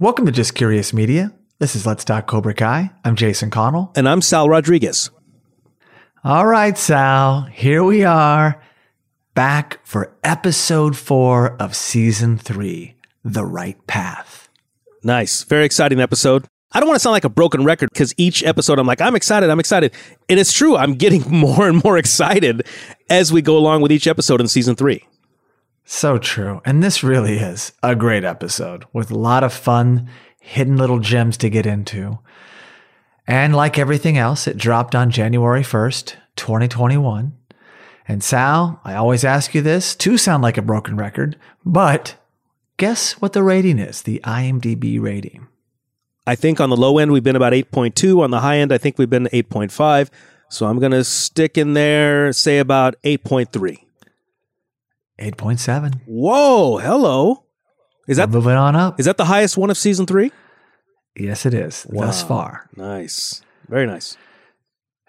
Welcome to Just Curious Media. This is Let's Talk Cobra Kai. I'm Jason Connell. And I'm Sal Rodriguez. All right, Sal, here we are back for episode four of season three The Right Path. Nice. Very exciting episode. I don't want to sound like a broken record because each episode I'm like, I'm excited, I'm excited. And it's true, I'm getting more and more excited as we go along with each episode in season three. So true. And this really is a great episode with a lot of fun, hidden little gems to get into. And like everything else, it dropped on January 1st, 2021. And Sal, I always ask you this to sound like a broken record, but guess what the rating is, the IMDb rating? I think on the low end, we've been about 8.2. On the high end, I think we've been 8.5. So I'm going to stick in there, say about 8.3. 8.7. Whoa, hello. Is that We're moving on up? is that the highest one of season three? yes, it is, thus far. Nice. Very nice.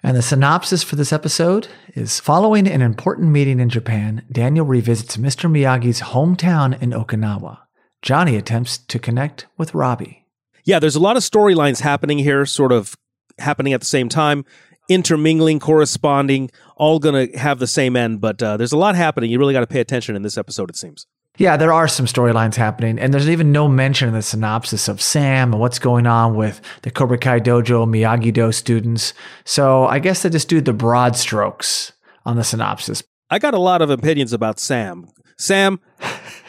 And the synopsis for this episode is following an important meeting in Japan, Daniel revisits Mr. Miyagi's hometown in Okinawa. Johnny attempts to connect with Robbie. Yeah, there's a lot of storylines happening here, sort of happening at the same time, intermingling, corresponding, all going to have the same end. But uh, there's a lot happening. You really got to pay attention in this episode, it seems. Yeah, there are some storylines happening, and there's even no mention in the synopsis of Sam and what's going on with the Cobra Kai Dojo Miyagi Do students. So I guess they just do the broad strokes on the synopsis. I got a lot of opinions about Sam. Sam,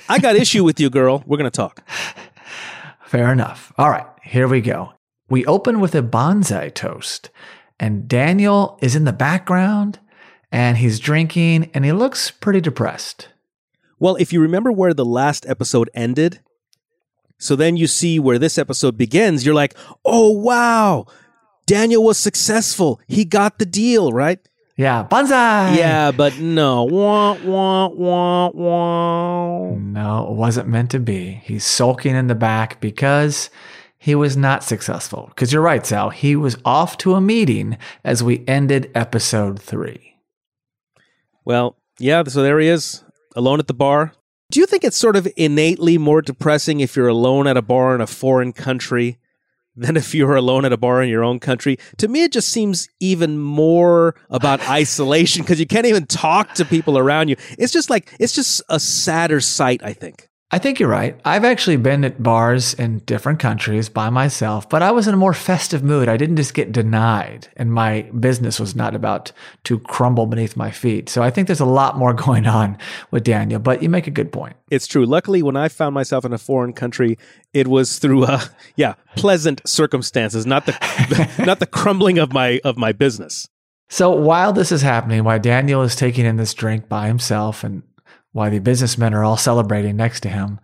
I got issue with you, girl. We're going to talk. Fair enough. All right, here we go. We open with a bonsai toast, and Daniel is in the background and he's drinking and he looks pretty depressed. Well, if you remember where the last episode ended, so then you see where this episode begins, you're like, oh, wow, Daniel was successful. He got the deal, right? Yeah, bonsai. Yeah, but no. Wah, wah, wah, wah. No, it wasn't meant to be. He's sulking in the back because he was not successful. Because you're right, Sal. He was off to a meeting as we ended episode three. Well, yeah, so there he is, alone at the bar. Do you think it's sort of innately more depressing if you're alone at a bar in a foreign country than if you're alone at a bar in your own country? To me, it just seems even more about isolation because you can't even talk to people around you. It's just like, it's just a sadder sight, I think. I think you're right. I've actually been at bars in different countries by myself, but I was in a more festive mood. I didn't just get denied, and my business was not about to crumble beneath my feet. So I think there's a lot more going on with Daniel, but you make a good point. It's true. Luckily, when I found myself in a foreign country, it was through, uh, yeah, pleasant circumstances, not the, not the crumbling of my of my business. So while this is happening, while Daniel is taking in this drink by himself and while the businessmen are all celebrating next to him,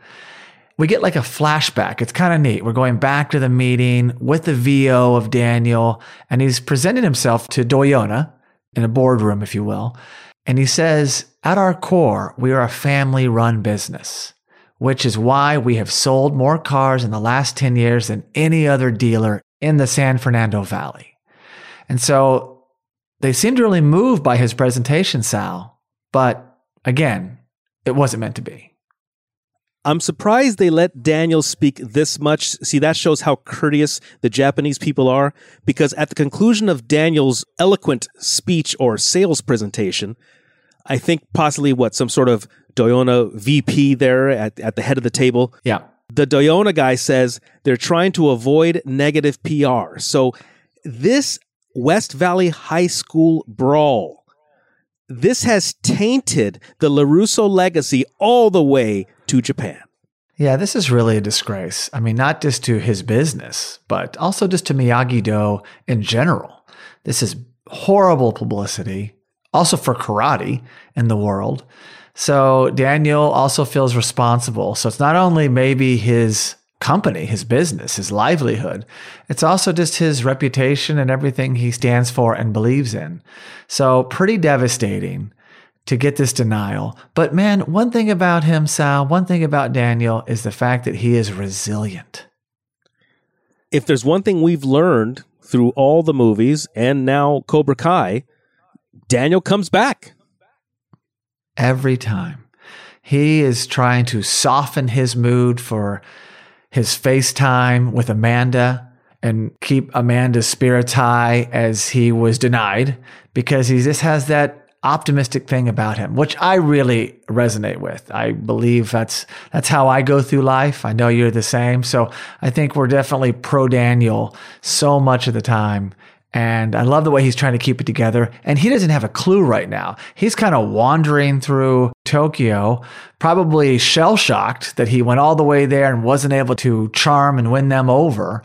we get like a flashback. It's kind of neat. We're going back to the meeting with the VO of Daniel, and he's presenting himself to Doyona in a boardroom, if you will. And he says, At our core, we are a family run business, which is why we have sold more cars in the last 10 years than any other dealer in the San Fernando Valley. And so they seemed really moved by his presentation, Sal. But again, it wasn't meant to be. I'm surprised they let Daniel speak this much. See, that shows how courteous the Japanese people are, because at the conclusion of Daniel's eloquent speech or sales presentation, I think possibly what, some sort of Doyona VP there at, at the head of the table, Yeah. the Doyona guy says they're trying to avoid negative PR. So this West Valley High School brawl, this has tainted the LaRusso legacy all the way to Japan. Yeah, this is really a disgrace. I mean, not just to his business, but also just to Miyagi Do in general. This is horrible publicity, also for karate in the world. So Daniel also feels responsible. So it's not only maybe his company, his business, his livelihood, it's also just his reputation and everything he stands for and believes in. So pretty devastating to get this denial. But man, one thing about him, Sal, one thing about Daniel is the fact that he is resilient. If there's one thing we've learned through all the movies and now Cobra Kai, Daniel comes back. Every time. He is trying to soften his mood for his FaceTime with Amanda and keep Amanda's spirits high as he was denied because he just has that optimistic thing about him, which I really resonate with. I believe that's that's how I go through life. I know you're the same. So I think we're definitely pro Daniel so much of the time. And I love the way he's trying to keep it together. And he doesn't have a clue right now. He's kind of wandering through Tokyo, probably shell shocked that he went all the way there and wasn't able to charm and win them over.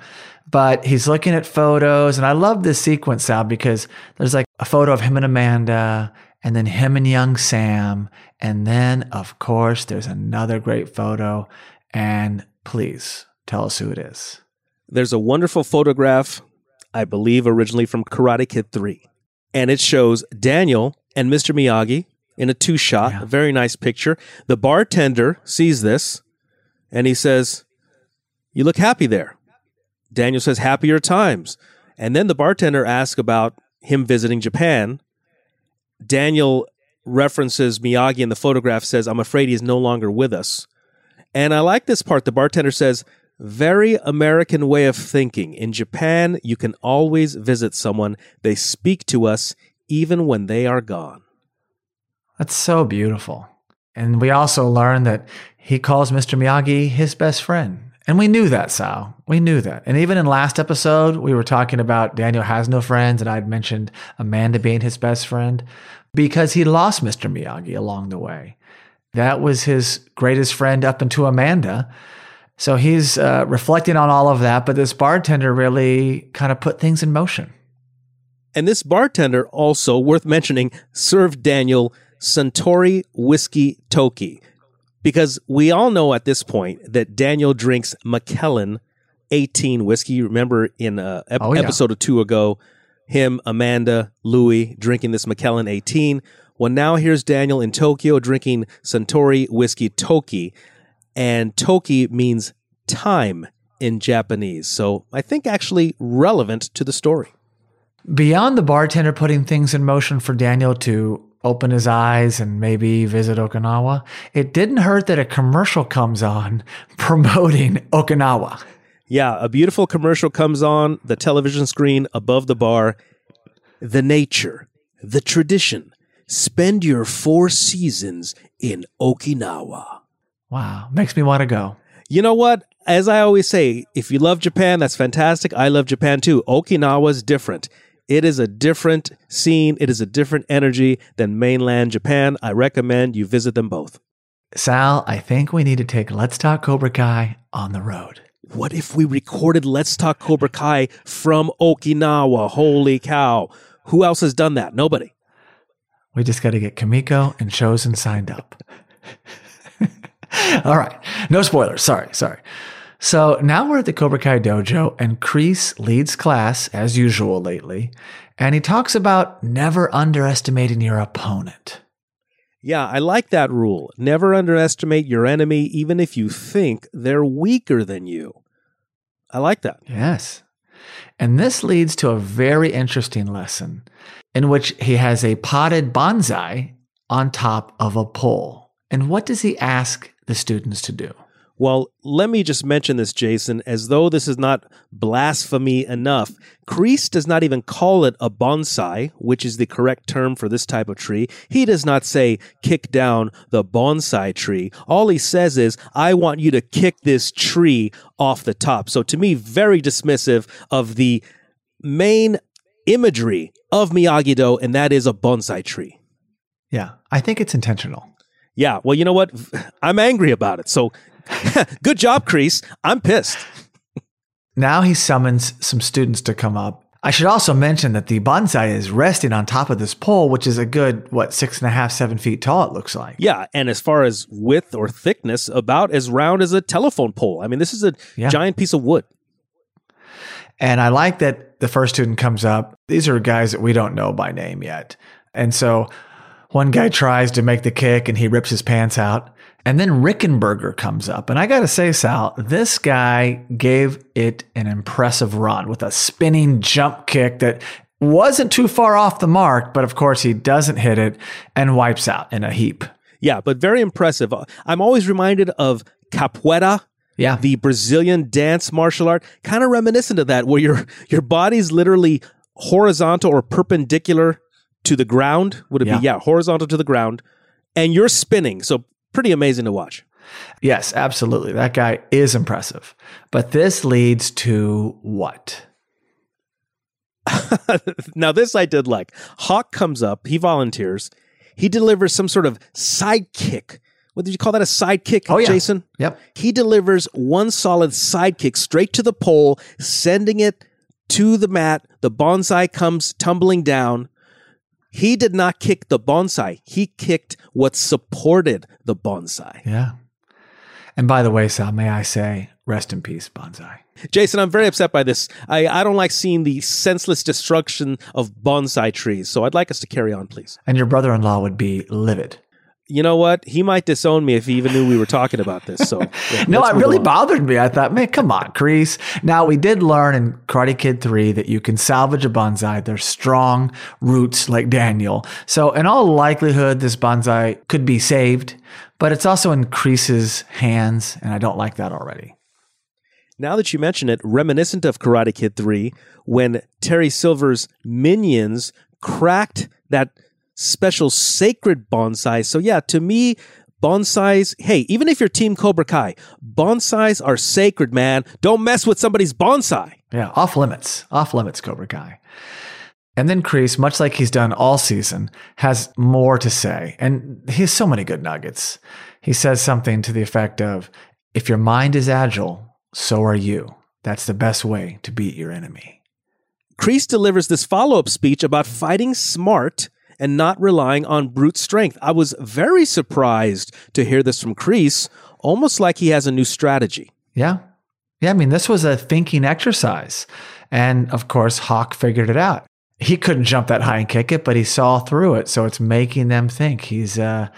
But he's looking at photos. And I love this sequence, Sal, because there's like a photo of him and Amanda and then him and young Sam. And then, of course, there's another great photo. And please tell us who it is. There's a wonderful photograph, I believe, originally from Karate Kid 3. And it shows Daniel and Mr. Miyagi in a two shot, yeah. a very nice picture. The bartender sees this and he says, You look happy there. Daniel says, Happier times. And then the bartender asks about him visiting Japan. Daniel references Miyagi in the photograph, says, I'm afraid he's no longer with us. And I like this part. The bartender says, very American way of thinking. In Japan, you can always visit someone. They speak to us even when they are gone. That's so beautiful. And we also learn that he calls Mr. Miyagi his best friend. And we knew that, Sal. We knew that. And even in last episode, we were talking about Daniel has no friends, and I'd mentioned Amanda being his best friend because he lost Mr. Miyagi along the way. That was his greatest friend up until Amanda. So he's uh, reflecting on all of that, but this bartender really kind of put things in motion. And this bartender, also worth mentioning, served Daniel Suntory Whiskey Toki, because we all know at this point that Daniel drinks Macallan 18 whiskey. Remember in a ep- oh, yeah. episode or two ago, him, Amanda, Louie drinking this Macallan 18. Well, now here's Daniel in Tokyo drinking Suntory whiskey Toki. And Toki means time in Japanese. So I think actually relevant to the story. Beyond the bartender putting things in motion for Daniel to open his eyes and maybe visit Okinawa, it didn't hurt that a commercial comes on promoting Okinawa. Yeah, a beautiful commercial comes on the television screen above the bar. The nature, the tradition. Spend your four seasons in Okinawa. Wow, makes me want to go. You know what? As I always say, if you love Japan, that's fantastic. I love Japan too. Okinawa's different. It is a different scene, it is a different energy than mainland Japan. I recommend you visit them both. Sal, I think we need to take Let's Talk Cobra Kai on the road. What if we recorded Let's Talk Cobra Kai from Okinawa? Holy cow. Who else has done that? Nobody. We just got to get Kumiko and Chozen signed up. All right. No spoilers. Sorry. Sorry. So now we're at the Cobra Kai dojo, and Kreese leads class as usual lately, and he talks about never underestimating your opponent. Yeah, I like that rule. Never underestimate your enemy, even if you think they're weaker than you. I like that. Yes. And this leads to a very interesting lesson in which he has a potted bonsai on top of a pole. And what does he ask the students to do? Well, let me just mention this, Jason, as though this is not blasphemy enough. Kreese does not even call it a bonsai, which is the correct term for this type of tree. He does not say, kick down the bonsai tree. All he says is, I want you to kick this tree off the top. So to me, very dismissive of the main imagery of Miyagi Do, and that is a bonsai tree. Yeah, I think it's intentional. Yeah, well, you know what? I'm angry about it. So Good job, Kreese. I'm pissed. now he summons some students to come up. I should also mention that the bonsai is resting on top of this pole, which is a good, what, six and a half, seven feet tall, it looks like. Yeah. And as far as width or thickness, about as round as a telephone pole. I mean, this is a yeah. giant piece of wood. And I like that the first student comes up. These are guys that we don't know by name yet. And so one guy tries to make the kick and he rips his pants out. And then Rickenberger comes up. And I got to say, Sal, this guy gave it an impressive run with a spinning jump kick that wasn't too far off the mark, but of course he doesn't hit it and wipes out in a heap. Yeah, but very impressive. I'm always reminded of capoeira Yeah. The Brazilian dance martial art, kind of reminiscent of that, where your your body's literally horizontal or perpendicular to the ground. Would it Yeah. be? Yeah, horizontal to the ground, and you're spinning. So pretty amazing to watch. Yes, absolutely. That guy is impressive. But this leads to what? now, this I did like. Hawk comes up, he volunteers, he delivers some sort of sidekick. What did you call that? A sidekick, Oh, yeah. Jason? Yep. He delivers one solid sidekick straight to the pole, sending it to the mat. The bonsai comes tumbling down. He did not kick the bonsai, he kicked what supported the bonsai. Yeah. And by the way, Sal, may I say, rest in peace, Bonsai. Jason, I'm very upset by this. I, I don't like seeing the senseless destruction of bonsai trees, so I'd like us to carry on, please. And your brother in law would be livid. You know what? He might disown me if he even knew we were talking about this. So yeah, No, it really along. bothered me. I thought, man, come on, Kreese. Now, we did learn in Karate Kid 3 that you can salvage a bonsai. They're strong roots like Daniel. So, in all likelihood, this bonsai could be saved, but it's also in Kreese's hands, and I don't like that already. Now that you mention it, reminiscent of Karate Kid 3, when Terry Silver's minions cracked that special sacred bonsai. So, yeah, to me, bonsais, hey, even if you're Team Cobra Kai, bonsais are sacred, man. Don't mess with somebody's bonsai. Yeah, off limits, off limits, Cobra Kai. And then Kreese, much like he's done all season, has more to say. And he has so many good nuggets. He says something to the effect of If your mind is agile, so are you. That's the best way to beat your enemy. Kreese delivers this follow up speech about fighting smart and not relying on brute strength. I was very surprised to hear this from Kreese, almost like he has a new strategy. Yeah. Yeah. I mean, this was a thinking exercise. And of course, Hawk figured it out. He couldn't jump that high and kick it, but he saw through it. So it's making them think he's, uh,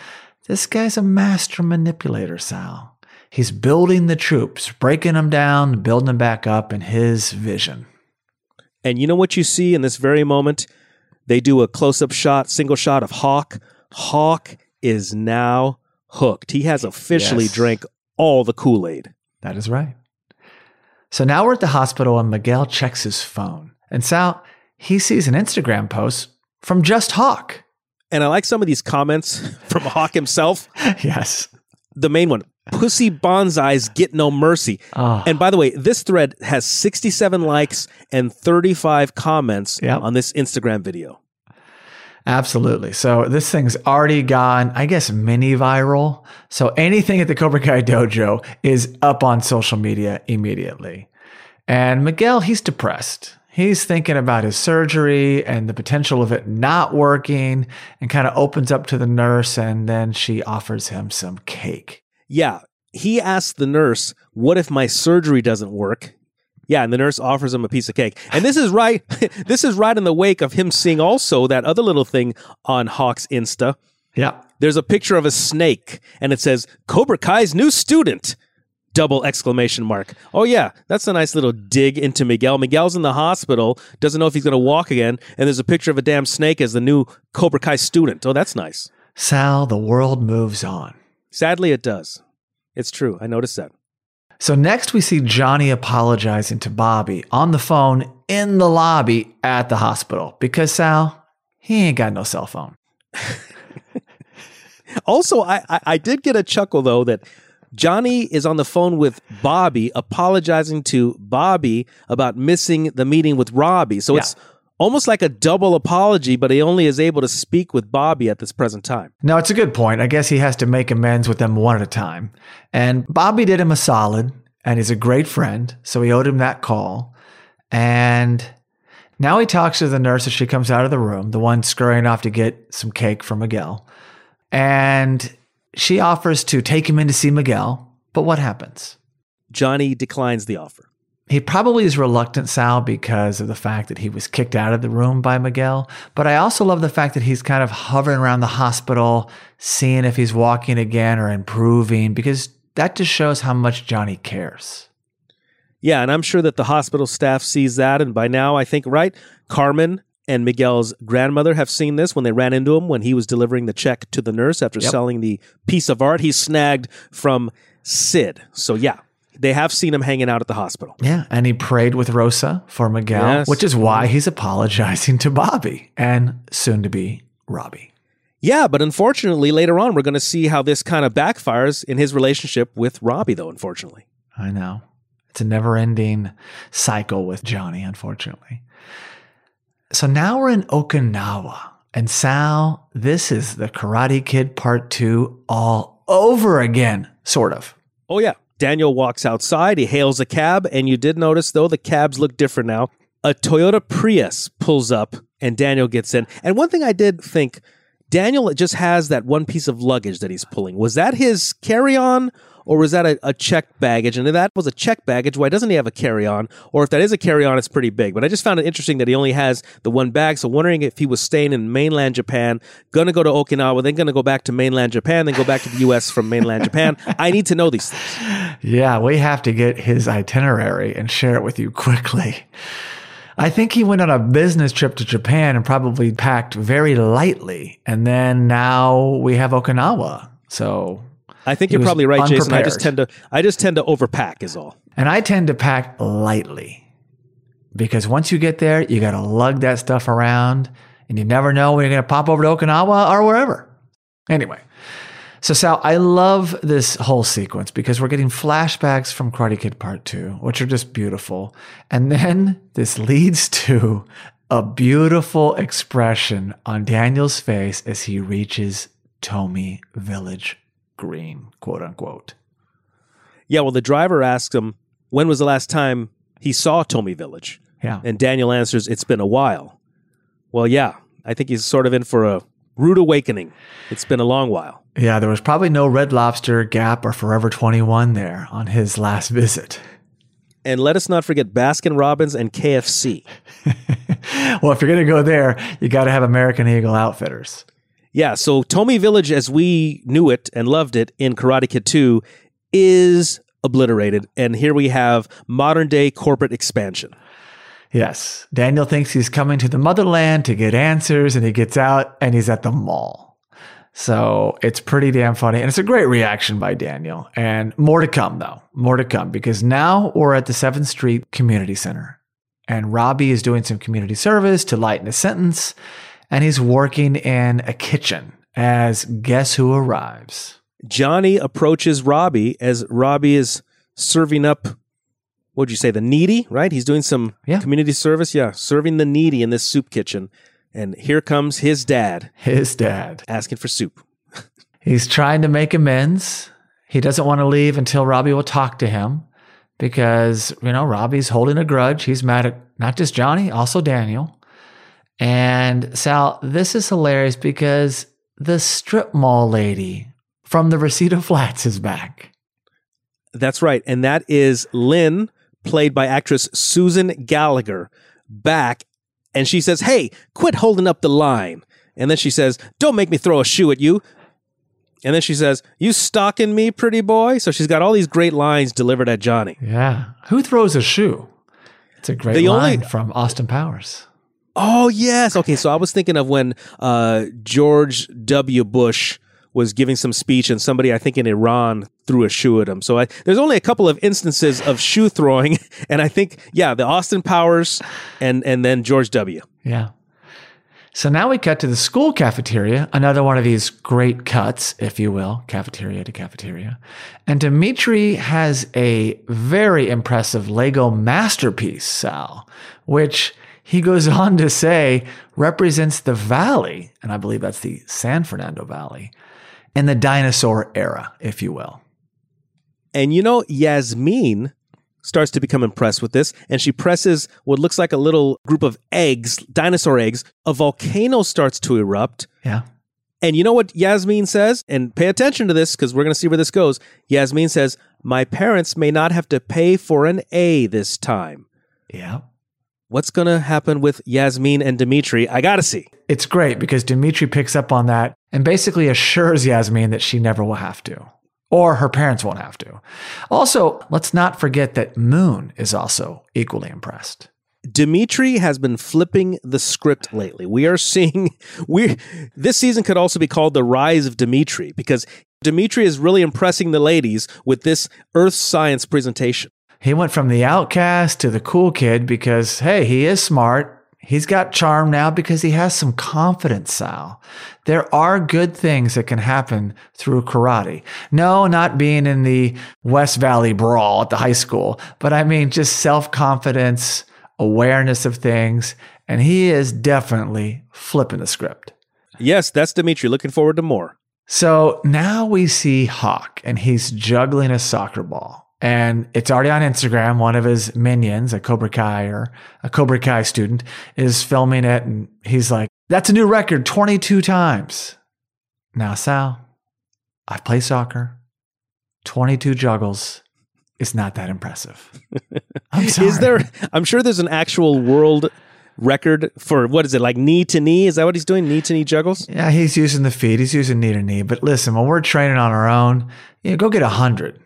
this guy's a master manipulator, Sal. He's building the troops, breaking them down, building them back up in his vision. And you know what you see in this very moment? They do a close up shot, single shot of Hawk. Hawk is now hooked. He has officially Yes. drank all the Kool Aid. That is right. So now we're at the hospital and Miguel checks his phone. And Sal, he sees an Instagram post from just Hawk. And I like some of these comments from Hawk himself. yes. The main one Pussy bonsais get no mercy. Oh. And by the way, this thread has 67 likes and 35 comments Yep. on this Instagram video. Absolutely. So this thing's already gone, I guess, mini viral. So anything at the Cobra Kai dojo is up on social media immediately. And Miguel, he's depressed. He's thinking about his surgery and the potential of it not working and kind of opens up to the nurse and then she offers him some cake. Yeah, he asks the nurse, What if my surgery doesn't work? Yeah, and the nurse offers him a piece of cake. And this is right this is right in the wake of him seeing also that other little thing on Hawk's Insta. Yeah. There's a picture of a snake and it says Cobra Kai's new student. Double exclamation mark. Oh yeah, that's a nice little dig into Miguel. Miguel's in the hospital, doesn't know if he's going to walk again, and there's a picture of a damn snake as the new Cobra Kai student. Oh, that's nice. Sal, the world moves on. Sadly, it does. It's true. I noticed that. So next we see Johnny apologizing to Bobby on the phone in the lobby at the hospital because Sal, he ain't got no cell phone. Also, I, I, I did get a chuckle though that Johnny is on the phone with Bobby, apologizing to Bobby about missing the meeting with Robbie. So Yeah. it's almost like a double apology, but he only is able to speak with Bobby at this present time. No, it's a good point. I guess he has to make amends with them one at a time. And Bobby did him a solid, and he's a great friend, so he owed him that call. And now he talks to the nurse as she comes out of the room, the one scurrying off to get some cake for Miguel. And she offers to take him in to see Miguel. But what happens? Johnny declines the offer. He probably is reluctant, Sal, because of the fact that he was kicked out of the room by Miguel. But I also love the fact that he's kind of hovering around the hospital, seeing if he's walking again or improving, because that just shows how much Johnny cares. Yeah, and I'm sure that the hospital staff sees that. And by now, I think, right, Carmen and Miguel's grandmother have seen this when they ran into him when he was delivering the check to the nurse after Yep. selling the piece of art he snagged from Sid. So, yeah, they have seen him hanging out at the hospital. Yeah, and he prayed with Rosa for Miguel, Yes. which is why he's apologizing to Bobby and soon to be Robbie. Yeah, but unfortunately, later on, we're going to see how this kind of backfires in his relationship with Robbie, though, unfortunately. I know. It's a never ending cycle with Johnny, unfortunately. So now we're in Okinawa. And Sal, this is the Karate Kid Part 2 all over again, sort of. Oh, yeah. Daniel walks outside. He hails a cab. And you did notice, though, the cabs look different now. A Toyota Prius pulls up and Daniel gets in. And one thing I did think Daniel just has that one piece of luggage that he's pulling. Was that his carry on or was that a, a checked baggage? And if that was a checked baggage, why doesn't he have a carry on? Or if that is a carry on, it's pretty big. But I just found it interesting that he only has the one bag. So wondering if he was staying in mainland Japan, gonna go to Okinawa, then gonna go back to mainland Japan, then go back to the US from mainland Japan. I need to know these things. Yeah, we have to get his itinerary and share it with you quickly. I think he went on a business trip to Japan and probably packed very lightly. And then now we have Okinawa. So, I think He you're probably right, Jason. I just tend to I just tend to overpack is all. and I tend to pack lightly because once you get there, you got to lug that stuff around and you never know when you're going to pop over to Okinawa or wherever. Anyway, so Sal, I love this whole sequence because we're getting flashbacks from Karate Kid Part 2, which are just beautiful. And then this leads to a beautiful expression on Daniel's face as he reaches Tomi Village Green, quote unquote. Yeah, well the driver asks him when was the last time he saw Tomi Village? Yeah. And Daniel answers, It's been a while. Well, yeah. I think he's sort of in for a rude awakening. It's been a long while. Yeah, there was probably no Red Lobster, Gap, or Forever 21 there on his last visit. And let us not forget Baskin Robbins and KFC. well, if you're going to go there, you got to have American Eagle Outfitters. Yeah, so Tomi Village, as we knew it and loved it in Karate Kid 2, is obliterated. And here we have modern day corporate expansion. Yes, Daniel thinks he's coming to the motherland to get answers, and he gets out and he's at the mall. So it's pretty damn funny. And it's a great reaction by Daniel. And more to come, though. More to come because now we're at the 7th Street Community Center. And Robbie is doing some community service to lighten a sentence. And he's working in a kitchen as guess who arrives? Johnny approaches Robbie as Robbie is serving up, what'd you say, the needy, right? He's doing some Yeah. community service. Yeah, serving the needy in this soup kitchen. And here comes his dad His dad. asking for soup. He's trying to make amends. He doesn't want to leave until Robbie will talk to him because, you know, Robbie's holding a grudge. He's mad at not just Johnny, also Daniel. And Sal, this is hilarious because the strip mall lady from the Reseda Flats is back. That's right. And that is Lynn, played by actress Susan Gallagher, back. And she says, Hey, quit holding up the line. And then she says, Don't make me throw a shoe at you. And then she says, You stalking me, pretty boy? So she's got all these great lines delivered at Johnny. Yeah. Who throws a shoe? It's a great The only- line from Austin Powers. Oh, yes. Okay. So I was thinking of when uh, George W. Bush was giving some speech and somebody, I think in Iran, threw a shoe at him. So I, there's only a couple of instances of shoe throwing. And I think, yeah, the Austin Powers and, and then George W. Yeah. So now we cut to the school cafeteria, another one of these great cuts, if you will, cafeteria to cafeteria. And Dimitri has a very impressive Lego masterpiece, Sal, which he goes on to say represents the valley, and I believe that's the San Fernando Valley, in the dinosaur era, if you will. And you know, Yasmin starts to become impressed with this, and she presses what looks like a little group of eggs, dinosaur eggs. A volcano starts to erupt. Yeah. And you know what Yasmin says? And pay attention to this because we're going to see where this goes. Yasmin says, My parents may not have to pay for an A this time. Yeah. What's going to happen with Yasmin and Dimitri? I got to see. It's great because Dimitri picks up on that and basically assures Yasmin that she never will have to, or her parents won't have to. Also, let's not forget that Moon is also equally impressed. Dimitri has been flipping the script lately. We are seeing we this season could also be called the rise of Dimitri because Dimitri is really impressing the ladies with this earth science presentation. He went from the outcast to the cool kid because, hey, he is smart. He's got charm now because he has some confidence, Sal. There are good things that can happen through karate. No, not being in the West Valley brawl at the high school, but I mean just self confidence, awareness of things. And he is definitely flipping the script. Yes, that's Dimitri. Looking forward to more. So now we see Hawk and he's juggling a soccer ball. And it's already on Instagram. One of his minions, a Cobra Kai or a Cobra Kai student, is filming it. And he's like, that's a new record 22 times. Now, Sal, I've played soccer. 22 juggles is not that impressive. I'm sorry. Is there, I'm sure there's an actual world record for what is it like knee to knee? Is that what he's doing? Knee to knee juggles? Yeah, he's using the feet. He's using knee to knee. But listen, when we're training on our own, you know, go get a hundred,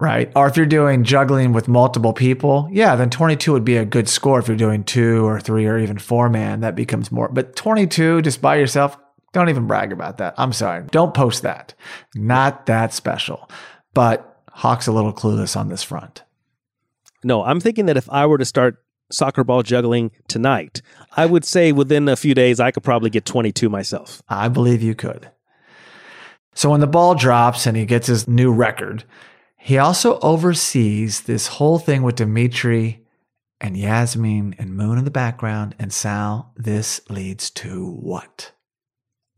right? Or if you're doing juggling with multiple people, yeah, then 22 would be a good score. If you're doing two or three or even four man, that becomes more. But 22 just by yourself, don't even brag about that. I'm sorry. Don't post that. Not that special. But Hawk's a little clueless on this front. No, I'm thinking that if I were to start soccer ball juggling tonight, I would say within a few days I could probably get 22 myself. I believe you could. So when the ball drops and he gets his new record, he also oversees this whole thing with Dimitri and Yasmin and Moon in the background. And Sal, this leads to what?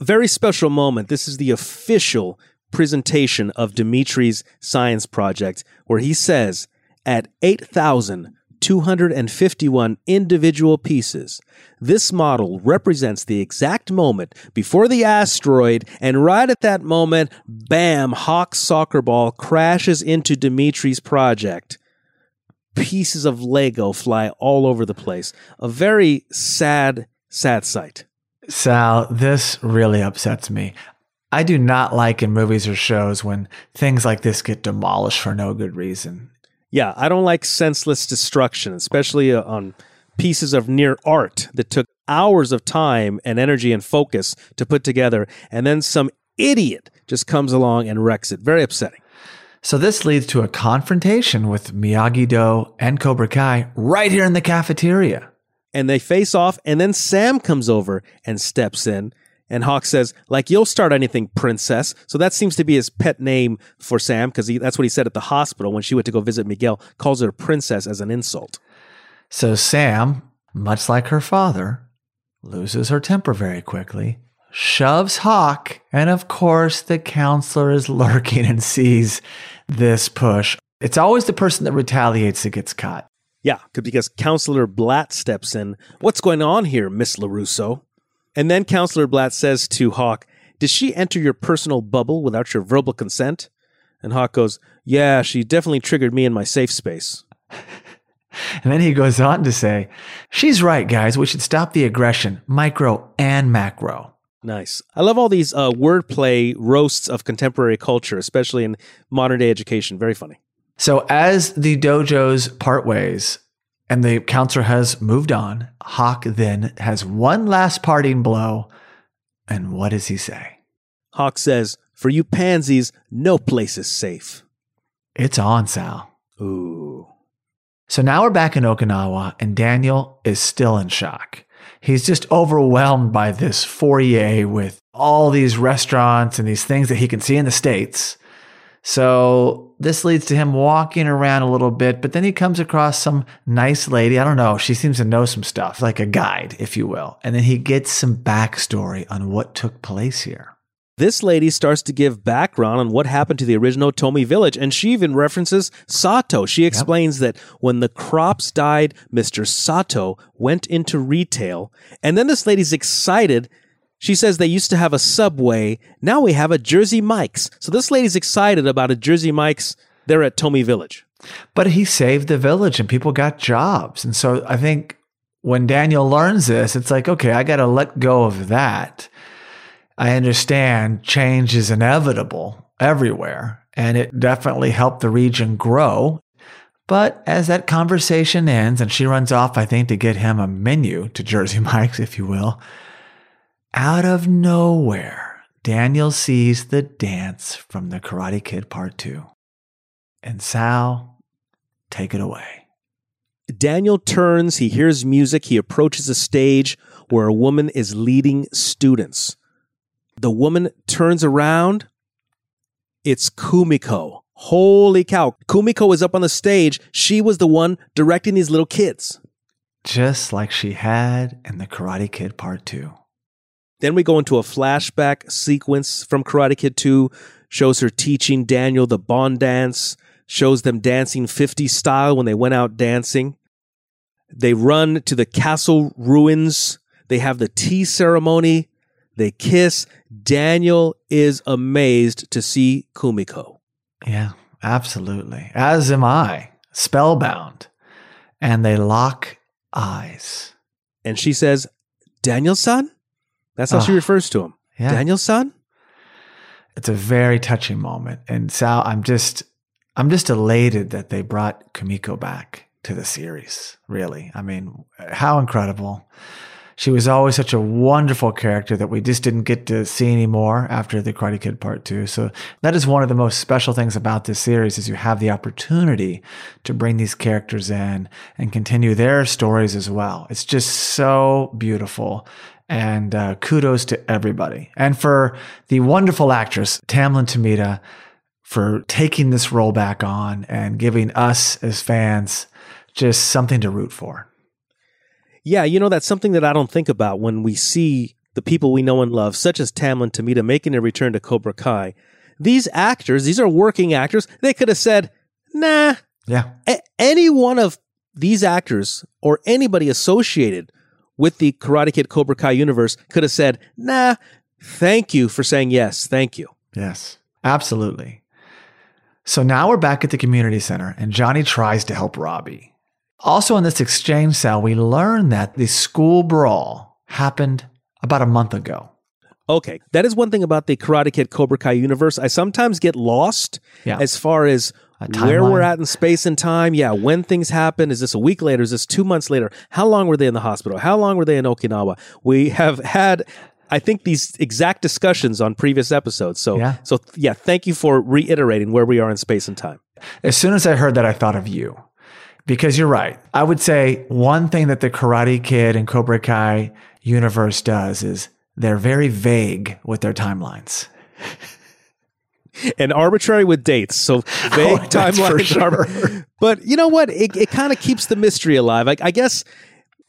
Very special moment. This is the official presentation of Dimitri's science project, where he says, at 8,000 251 individual pieces. This model represents the exact moment before the asteroid, and right at that moment, bam, Hawk's soccer ball crashes into Dimitri's project. Pieces of Lego fly all over the place. A very sad, sad sight. Sal, this really upsets me. I do not like in movies or shows when things like this get demolished for no good reason. Yeah, I don't like senseless destruction, especially uh, on pieces of near art that took hours of time and energy and focus to put together, and then some idiot just comes along and wrecks it. Very upsetting. So this leads to a confrontation with Miyagi Do and Cobra Kai right here in the cafeteria. And they face off, and then Sam comes over and steps in and Hawk says, like, you'll start anything, princess. So that seems to be his pet name for Sam because that's what he said at the hospital when she went to go visit Miguel, calls her princess as an insult. So Sam, much like her father, loses her temper very quickly, shoves Hawk, and of course, the counselor is lurking and sees this push. It's always the person that retaliates that gets caught. Yeah, because Counselor Blatt steps in. What's going on here, Miss LaRusso? And then Counselor Blatt says to Hawk, Did she enter your personal bubble without your verbal consent? And Hawk goes, Yeah, she definitely triggered me in my safe space. and then he goes on to say, She's right, guys. We should stop the aggression, micro and macro. Nice. I love all these uh, wordplay roasts of contemporary culture, especially in modern day education. Very funny. So, as the dojos part ways, and the counselor has moved on. Hawk then has one last parting blow. And what does he say? Hawk says, For you pansies, no place is safe. It's on, Sal. Ooh. So now we're back in Okinawa, and Daniel is still in shock. He's just overwhelmed by this foyer with all these restaurants and these things that he can see in the States. So this leads to him walking around a little bit, but then he comes across some nice lady. I don't know. She seems to know some stuff, like a guide, if you will. And then he gets some backstory on what took place here. This lady starts to give background on what happened to the original Tomi village, and she even references Sato. She explains yep. that when the crops died, Mr. Sato went into retail, and then this lady's excited she says they used to have a Subway. Now we have a Jersey Mike's. So this lady's excited about a Jersey Mike's there at Tomi Village. But he saved the village and people got jobs. And so I think when Daniel learns this, it's like, okay, I got to let go of that. I understand change is inevitable everywhere, and it definitely helped the region grow. But as that conversation ends and she runs off, I think, to get him a menu to Jersey Mike's, if you will, out of nowhere, Daniel sees the dance from the Karate Kid Part 2. And Sal, take it away. Daniel turns, he hears music, he approaches a stage where a woman is leading students. The woman turns around. It's Kumiko. Holy cow. Kumiko is up on the stage. She was the one directing these little kids. Just like she had in the Karate Kid Part 2. Then we go into a flashback sequence from Karate Kid 2, shows her teaching Daniel the Bon dance, shows them dancing 50 style when they went out dancing. They run to the castle ruins. They have the tea ceremony. They kiss. Daniel is amazed to see Kumiko. Yeah, absolutely. As am I, spellbound. And they lock eyes. And she says, Daniel-san? That's how she Ah, refers to him. Yeah. Daniel-san? It's a very touching moment. And Sal, I'm just I'm just elated that they brought Kumiko back to the series. Really. I mean, how incredible. She was always such a wonderful character that we just didn't get to see anymore after the Karate Kid Part 2. So that is one of the most special things about this series is you have the opportunity to bring these characters in and continue their stories as well. It's just so beautiful. And uh, kudos to everybody. And for the wonderful actress, Tamlin Tomita, for taking this role back on and giving us as fans just something to root for. Yeah, you know, that's something that I don't think about when we see the people we know and love, such as Tamlin Tomita, making a return to Cobra Kai. These actors, these are working actors, they could have said, nah, Yeah. a- any one of these actors or anybody associated with the Karate Kid Cobra Kai universe could have said, nah, thank you for saying yes, thank you. Yes, absolutely. So now we're back at the community center, and Johnny tries to help Robbie. Also, in this exchange Sal, we learn that the school brawl happened about a month ago. Okay, that is one thing about the Karate Kid Cobra Kai universe. I sometimes get lost Yeah. as far as where we're at in space and time. Yeah, when things happen. Is this a week later? Is this two months later? How long were they in the hospital? How long were they in Okinawa? We have had, I think, these exact discussions on previous episodes. So, Yeah. so yeah, thank you for reiterating where we are in space and time. As soon as I heard that, I thought of you. Because you're right. I would say one thing that the Karate Kid and Cobra Kai universe does is they're very vague with their timelines. and arbitrary with dates. So oh, vague Oh, that's for timelines. sure. But you know what? It, it kind of keeps the mystery alive. I, I guess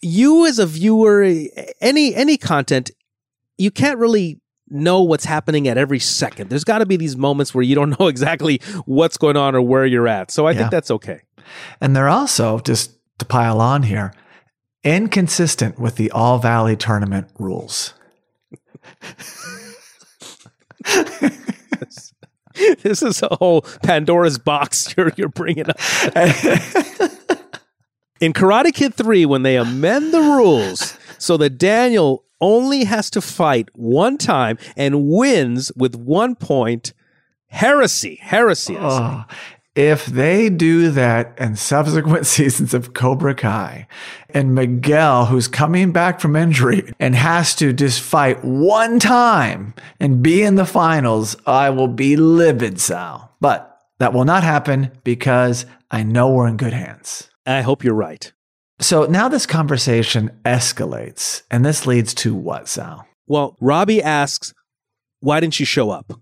you as a viewer, any any content, you can't really know what's happening at every second. There's got to be these moments where you don't know exactly what's going on or where you're at. So I Yeah. think that's okay. And they're also, just to pile on here, inconsistent with the All Valley tournament rules. This is a whole Pandora's box you're you're bringing up. In Karate Kid 3, when they amend the rules so that Daniel only has to fight one time and wins with one point, heresy, heresy. Oh, if they do that in subsequent seasons of Cobra Kai and Miguel, who's coming back from injury and has to just fight one time and be in the finals, I will be livid, Sal. But that will not happen because I know we're in good hands. I hope you're right. So now this conversation escalates, and this leads to what, Sal? Well, Robbie asks, Why didn't you show up?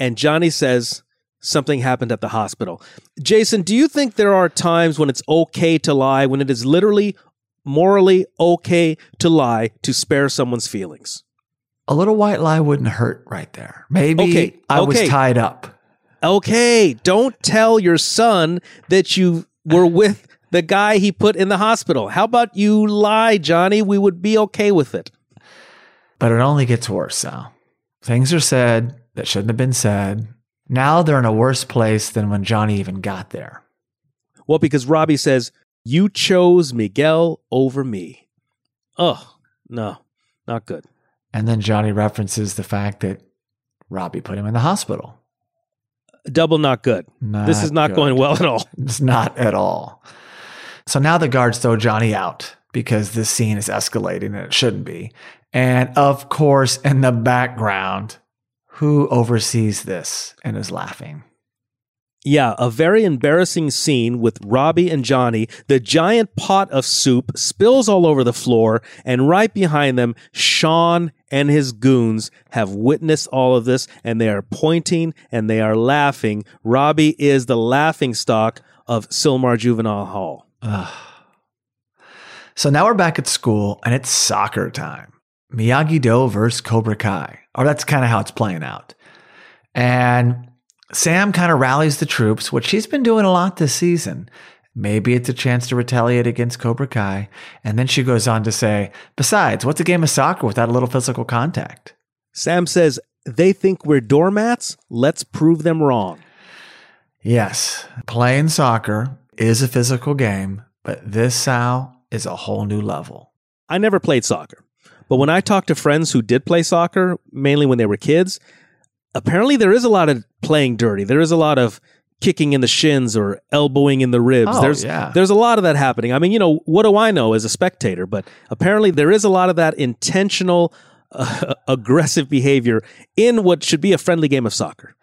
And Johnny says, Something happened at the hospital. Jason, do you think there are times when it's okay to lie, when it is literally morally okay to lie to spare someone's feelings? A little white lie wouldn't hurt right there. Maybe Okay, I was tied up. Okay, don't tell your son that you were with the guy he put in the hospital. How about you lie, Johnny? We would be okay with it. But it only gets worse, Sal. Things are said that shouldn't have been said. Now they're in a worse place than when Johnny even got there. Well, because Robbie says, You chose Miguel over me. Oh, no, not good. And then Johnny references the fact that Robbie put him in the hospital. Double not good. this is not good. going well at all. It's not at all. So now the guards throw Johnny out because this scene is escalating and it shouldn't be. And of course, in the background, who oversees this and is laughing. Yeah, a very embarrassing scene with Robbie and Johnny. The giant pot of soup spills all over the floor, and right behind them, Sean and his goons have witnessed all of this, and they are pointing and they are laughing. Robbie is the laughing stock of Sylmar Juvenile Hall. Ugh. So now we're back at school, and it's soccer time. Miyagi Do versus Cobra Kai, or that's kind of how it's playing out. And Sam kind of rallies the troops, which she's been doing a lot this season. Maybe it's a chance to retaliate against Cobra Kai. And then she goes on to say, besides, what's a game of soccer without a little physical contact? Sam says, they think we're doormats. Let's prove them wrong. Yes, playing soccer is a physical game, but this, Sal, is a whole new level. I never played soccer, but when I talk to friends who did play soccer, mainly when they were kids, apparently there is a lot of playing dirty. There is a lot of kicking in the shins or elbowing in the ribs. Oh, there's yeah. there's a lot of that happening. I mean, you know, what do I know as a spectator? But apparently there is a lot of that intentional uh, aggressive behavior in what should be a friendly game of soccer.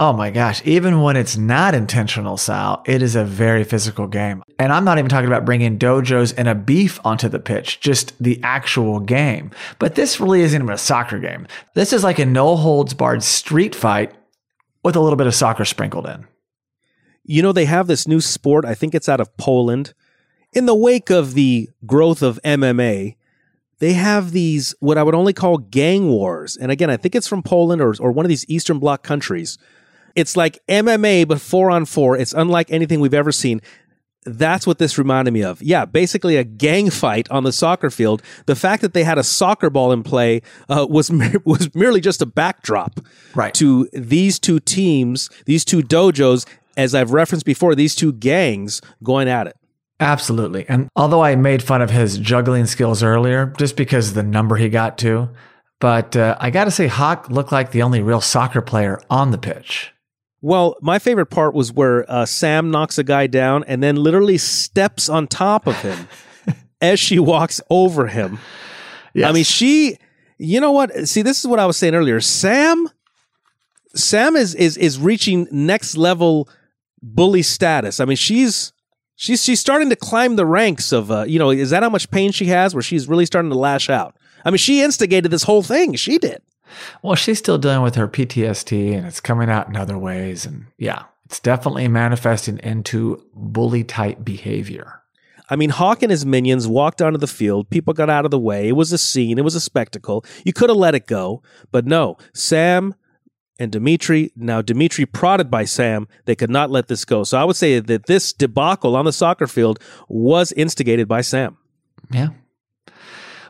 Oh my gosh, even when it's not intentional, Sal, it is a very physical game. And I'm not even talking about bringing dojos and a beef onto the pitch, just the actual game. But this really isn't even a soccer game. This is like a no holds barred street fight with a little bit of soccer sprinkled in. You know, they have this new sport, I think it's out of Poland. In the wake of the growth of MMA, they have these, what I would only call gang wars. And again, I think it's from Poland or, or one of these Eastern Bloc countries it's like MMA, but four on four. It's unlike anything we've ever seen. That's what this reminded me of. Yeah, basically a gang fight on the soccer field. The fact that they had a soccer ball in play uh, was was merely just a backdrop right. to these two teams, these two dojos, as I've referenced before, these two gangs going at it. Absolutely. And although I made fun of his juggling skills earlier, just because of the number he got to, but uh, I got to say, Hawk looked like the only real soccer player on the pitch. Well, my favorite part was where uh, Sam knocks a guy down and then literally steps on top of him as she walks over him. Yes. I mean, she, you know what? See, this is what I was saying earlier. Sam, Sam is is is reaching next level bully status. I mean, she's she's she's starting to climb the ranks of uh, you know, is that how much pain she has where she's really starting to lash out? I mean, she instigated this whole thing. She did. Well, she's still dealing with her PTSD and it's coming out in other ways. And yeah, it's definitely manifesting into bully type behavior. I mean, Hawk and his minions walked onto the field. People got out of the way. It was a scene. It was a spectacle. You could have let it go. But no, Sam and Dimitri, now Dimitri prodded by Sam, they could not let this go. So I would say that this debacle on the soccer field was instigated by Sam. Yeah,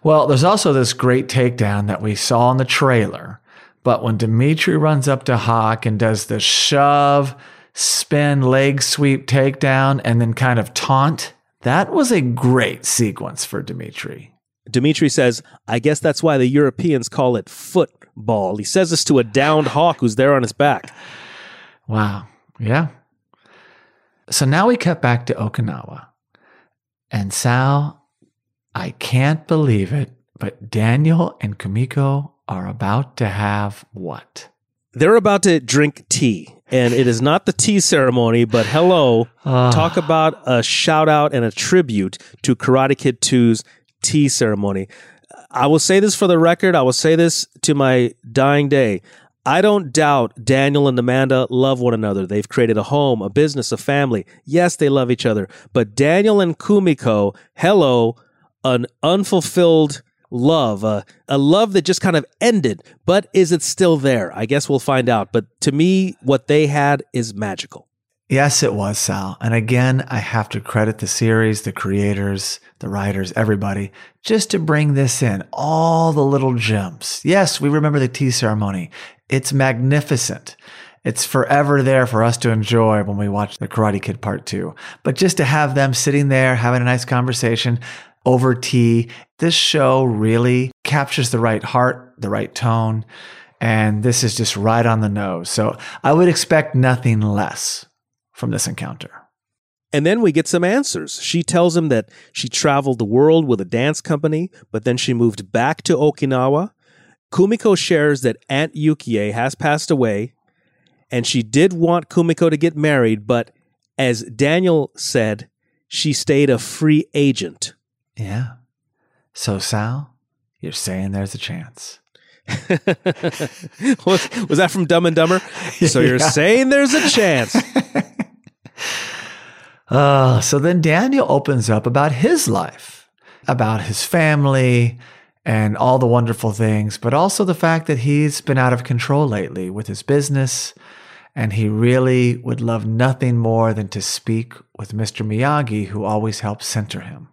well, there's also this great takedown that we saw in the trailer. But when Dimitri runs up to Hawk and does the shove, spin, leg sweep takedown, and then kind of taunt, that was a great sequence for Dimitri. Dimitri says, I guess that's why the Europeans call it football. He says this to a downed hawk who's there on his back. Wow. Yeah. So now we cut back to Okinawa. And Sal I can't believe it, but Daniel and Kumiko are about to have what? They're about to drink tea. And it is not the tea ceremony, but hello, uh, talk about a shout out and a tribute to Karate Kid 2's tea ceremony. I will say this for the record. I will say this to my dying day. I don't doubt Daniel and Amanda love one another. They've created a home, a business, a family. Yes, they love each other. But Daniel and Kumiko, hello, an unfulfilled love, a, a love that just kind of ended, but is it still there? I guess we'll find out. But to me, what they had is magical. Yes, it was, Sal. And again, I have to credit the series, the creators, the writers, everybody, just to bring this in. All the little gems. Yes, we remember the tea ceremony. It's magnificent. It's forever there for us to enjoy when we watch The Karate Kid Part 2. But just to have them sitting there having a nice conversation, over tea. This show really captures the right heart, the right tone, and this is just right on the nose. So I would expect nothing less from this encounter. And then we get some answers. She tells him that she traveled the world with a dance company, but then she moved back to Okinawa. Kumiko shares that Aunt Yukie has passed away, and she did want Kumiko to get married, but as Daniel said, she stayed a free agent. Yeah. So, Sal, you're saying there's a chance. was, was that from Dumb and Dumber? So you're Yeah. saying there's a chance. Uh, so then Daniel opens up about his life, about his family, and all the wonderful things, but also the fact that he's been out of control lately with his business. And he really would love nothing more than to speak with Mr. Miyagi, who always helps center him.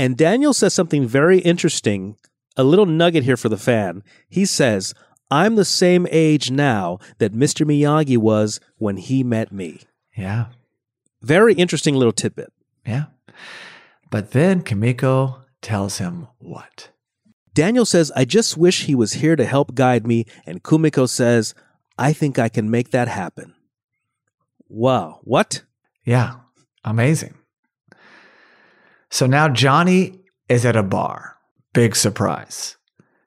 And Daniel says something very interesting, a little nugget here for the fan. He says, I'm the same age now that Mr. Miyagi was when he met me. Yeah. Very interesting little tidbit. Yeah. But then Kumiko tells him what? Daniel says, I just wish he was here to help guide me. And Kumiko says, I think I can make that happen. Wow. What? Yeah, amazing. So now Johnny is at a bar. Big surprise.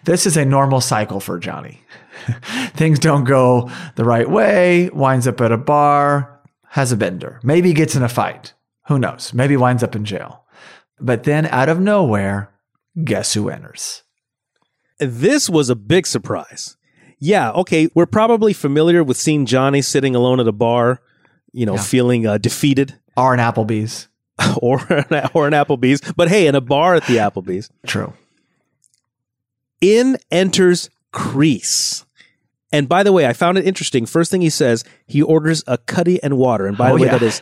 This is a normal cycle for Johnny. Things don't go the right way, winds up at a bar, has a bender, maybe gets in a fight. Who knows? Maybe winds up in jail. But then out of nowhere, guess who enters? This was a big surprise. Yeah, okay, we're probably familiar with seeing Johnny sitting alone at a bar, you know, Yeah. feeling uh, defeated, Are an Applebee's. or or an Applebee's. But hey, in a bar at the Applebee's, True. in enters Kreese. And by the way, I found it interesting. First thing he says, he orders a Cutty and water. And by Oh, the way, yeah. that is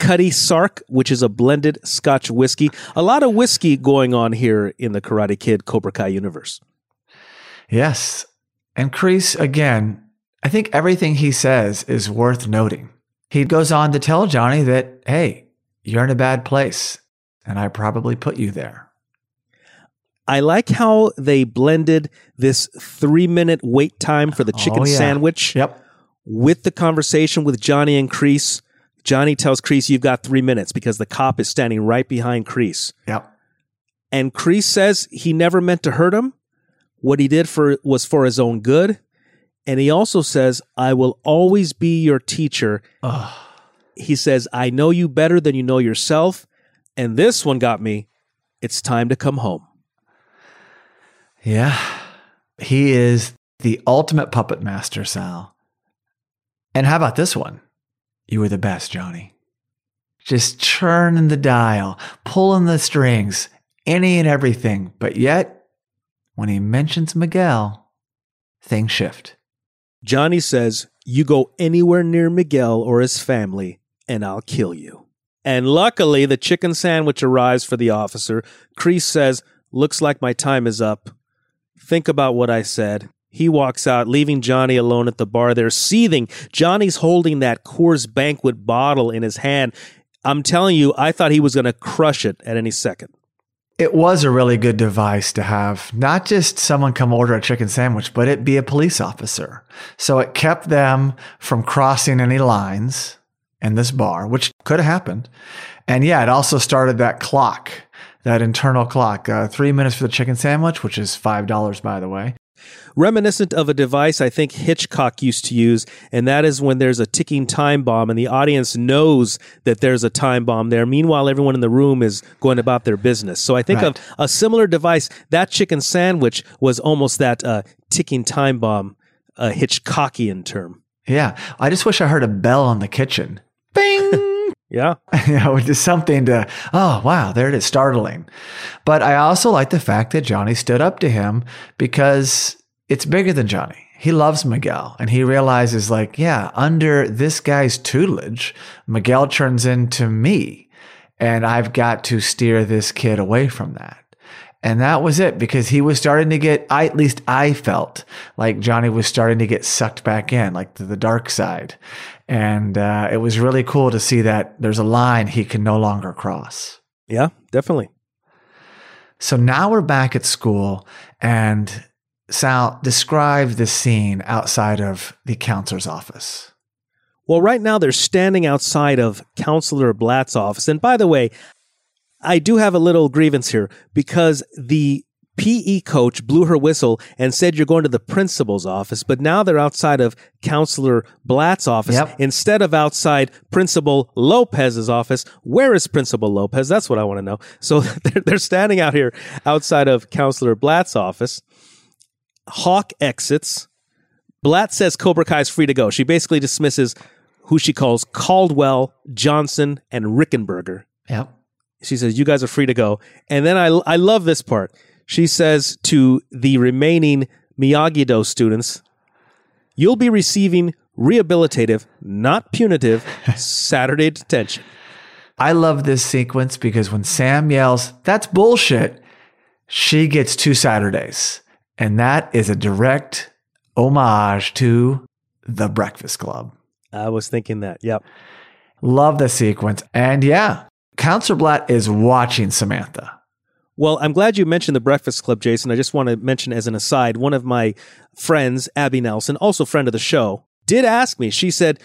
Cutty Sark, which is a blended Scotch whiskey. A lot of whiskey going on here in the Karate Kid Cobra Kai universe. Yes. And Kreese, again, I think everything he says is worth noting. He goes on to tell Johnny that, hey, you're in a bad place, and I probably put you there. I like how they blended this three minute wait time for the chicken Oh, yeah. sandwich Yep. with the conversation with Johnny and Kreese. Johnny tells Kreese, You've got three minutes because the cop is standing right behind Kreese. Yep. And Kreese says he never meant to hurt him. What he did for was for his own good. And he also says, I will always be your teacher. Ugh. He says, I know you better than you know yourself. And this one got me. It's time to come home. Yeah. He is the ultimate puppet master, Sal. And how about this one? You were the best, Johnny. Just churning the dial, pulling the strings, any and everything. But yet, when he mentions Miguel, things shift. Johnny says, You go anywhere near Miguel or his family, and I'll kill you. And luckily, the chicken sandwich arrives for the officer. Kreese says, Looks like my time is up. Think about what I said. He walks out, leaving Johnny alone at the bar. They're seething. Johnny's holding that Coors Banquet bottle in his hand. I'm telling you, I thought he was going to crush it at any second. It was a really good device to have not just someone come order a chicken sandwich, but it be a police officer. So it kept them from crossing any lines in this bar, which could have happened. And yeah, it also started that clock, that internal clock, uh, three minutes for the chicken sandwich, which is $5, by the way. reminiscent of a device I think Hitchcock used to use, and that is when there's a ticking time bomb and the audience knows that there's a time bomb there. Meanwhile, everyone in the room is going about their business. So I think Right. of a similar device. That chicken sandwich was almost that uh, ticking time bomb, a Hitchcockian term. Yeah. I just wish I heard a bell on the kitchen. Bing! Yeah. you know, just something to, oh, wow, there it is, startling. But I also like the fact that Johnny stood up to him because it's bigger than Johnny. He loves Miguel and he realizes, like, yeah, under this guy's tutelage, Miguel turns into me and I've got to steer this kid away from that. And that was it because he was starting to get, I, at least I felt like Johnny was starting to get sucked back in, like to the dark side. And uh, it was really cool to see that there's a line he can no longer cross. Yeah, definitely. So now we're back at school and Sal, describe the scene outside of the counselor's office. Well, right now they're standing outside of Counselor Blatt's office. And by the way, I do have a little grievance here because the PE coach blew her whistle and said you're going to the principal's office, but now they're outside of Counselor Blatt's office Yep. instead of outside Principal Lopez's office. Where is Principal Lopez? That's what I want to know. So they're, they're standing out here outside of Counselor Blatt's office. Hawk exits. Blatt says Cobra Kai is free to go. She basically dismisses who she calls Caldwell, Johnson, and Rickenberger. Yep. She says, You guys are free to go. And then I, I love this part. She says to the remaining Miyagi Do students, You'll be receiving rehabilitative, not punitive, Saturday detention. I love this sequence because when Sam yells, that's bullshit, she gets two Saturdays. And that is a direct homage to the Breakfast Club. I was thinking that. Yep. Love the sequence. And yeah, Counselor Blatt is watching Samantha. Well, I'm glad you mentioned the Breakfast Club, Jason. I just want to mention as an aside, one of my friends, Abby Nelson, also friend of the show, did ask me. She said,